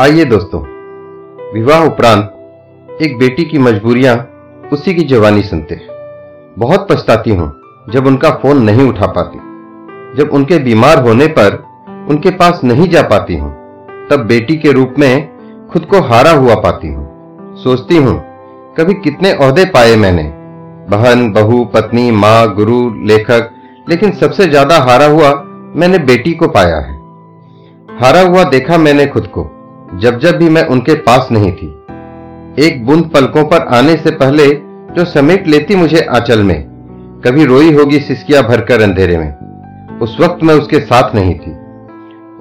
आइए दोस्तों, विवाह उपरांत एक बेटी की मजबूरियाँ उसी की जवानी सुनते हैं। बहुत पछताती हूँ जब उनका फ़ोन नहीं उठा पाती। जब उनके बीमार होने पर उनके पास नहीं जा पाती हूँ, तब बेटी के रूप में खुद को हारा हुआ पाती हूँ। सोचती हूँ, कभी कितने औहदे पाए मैंने। बहन, बहू, पत्नी, माँ, गुरु, लेखक, लेकिन सबसे ज़्यादा हारा हुआ मैंने बेटी को पाया है। हारा हुआ देखा मैंने खुद को। जब जब भी मैं उनके पास नहीं थी। एक बुंद पलकों पर आने से पहले जो समेट लेती मुझे आंचल में, कभी रोई होगी सिसकिया भरकर अंधेरे में। उस वक्त मैं उसके साथ नहीं थी।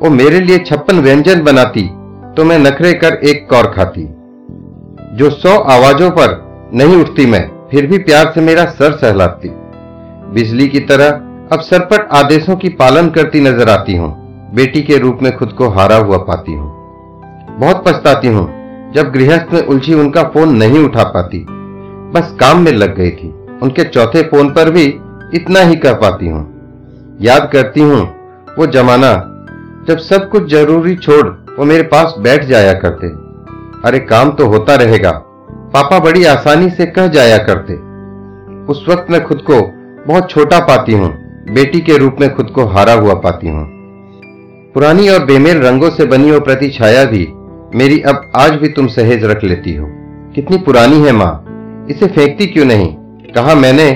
वो मेरे लिए छप्पन व्यंजन बनाती तो मैं नखरे कर एक कौर खाती। जो सौ आवाजों पर नहीं उठती मैं, फिर भी प्यार से मेरा सर सहलाती। बिजली की तरह अब सरपट आदेशों की पालन करती नज़र आती हूँ। बेटी के रूप में खुद को हारा हुआ पाती हूँ। बहुत पछताती हूँ, जब गृहस्थ में उलझी उनका फ़ोन नहीं उठा पाती। बस काम में लग गई थी, उनके चौथे फ़ोन पर भी इतना ही कह पाती हूँ। याद करती हूँ, वो जमाना, जब सब कुछ ज़रूरी छोड़ वो मेरे पास बैठ जाया करते। अरे काम तो होता रहेगा, पापा बड़ी आसानी से कह जाया करते। उस वक्त मैं खुद को बहुत छोटा पाती हूँ, बेटी के रूप में खुद को हारा हुआ पाती हूँ। पुरानी और बेमेल रंगों से बनी वो प्रति छाया भी मेरी अब आज भी तुम सहेज रख लेती हो। कितनी पुरानी है माँ। इसे फेंकती क्यों नहीं? कहा मैंने,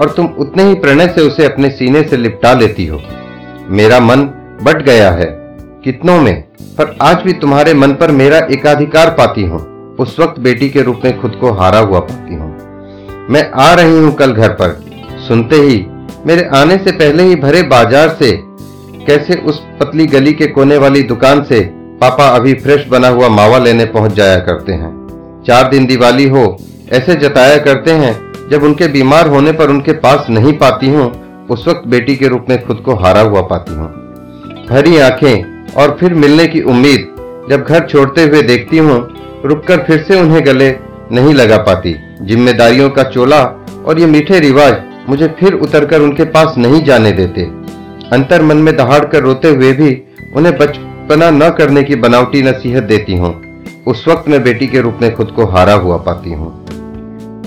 और तुम उतने ही प्रणय से उसे अपने सीने से लिपटा लेती हो। मेरा मन बट गया है, कितनों में, पर आज भी तुम्हारे मन पर मेरा एकाधिकार पाती हूँ। उस वक्त बेटी के रूप में खुद को हारा हुआ पाती हूँ। मैं आ रही हूँ कल घर पर। सुनते ही, मेरे आने से पहले ही भरे बाज़ार से, कैसे उस पतली गली के कोने वाली दुकान से पापा अभी फ्रेश बना हुआ मावा लेने पहुँच जाया करते हैं। चार दिन दिवाली हो, ऐसे जताया करते हैं, जब उनके बीमार होने पर उनके पास नहीं पाती हूँ, उस वक्त बेटी के रूप में खुद को हारा हुआ पाती हूँ। भरी आँखें और फिर मिलने की उम्मीद, जब घर छोड़ते हुए देखती हूँ, रुककर फिर से उन्हें गले नहीं लगा पाती। जिम्मेदारियों का चोला और ये मीठे रिवाज मुझे फिर उतरकर उनके पास नहीं जाने देते। अंतर मन में दहाड़ कर रोते हुए भी उन्हें बचपना न करने की बनावटी नसीहत देती हूँ। उस वक्त मैं बेटी के रूप में खुद को हारा हुआ पाती हूँ।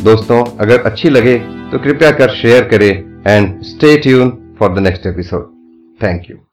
दोस्तों, अगर अच्छी लगे तो कृपया कर शेयर करें and stay tuned for the next episode thank you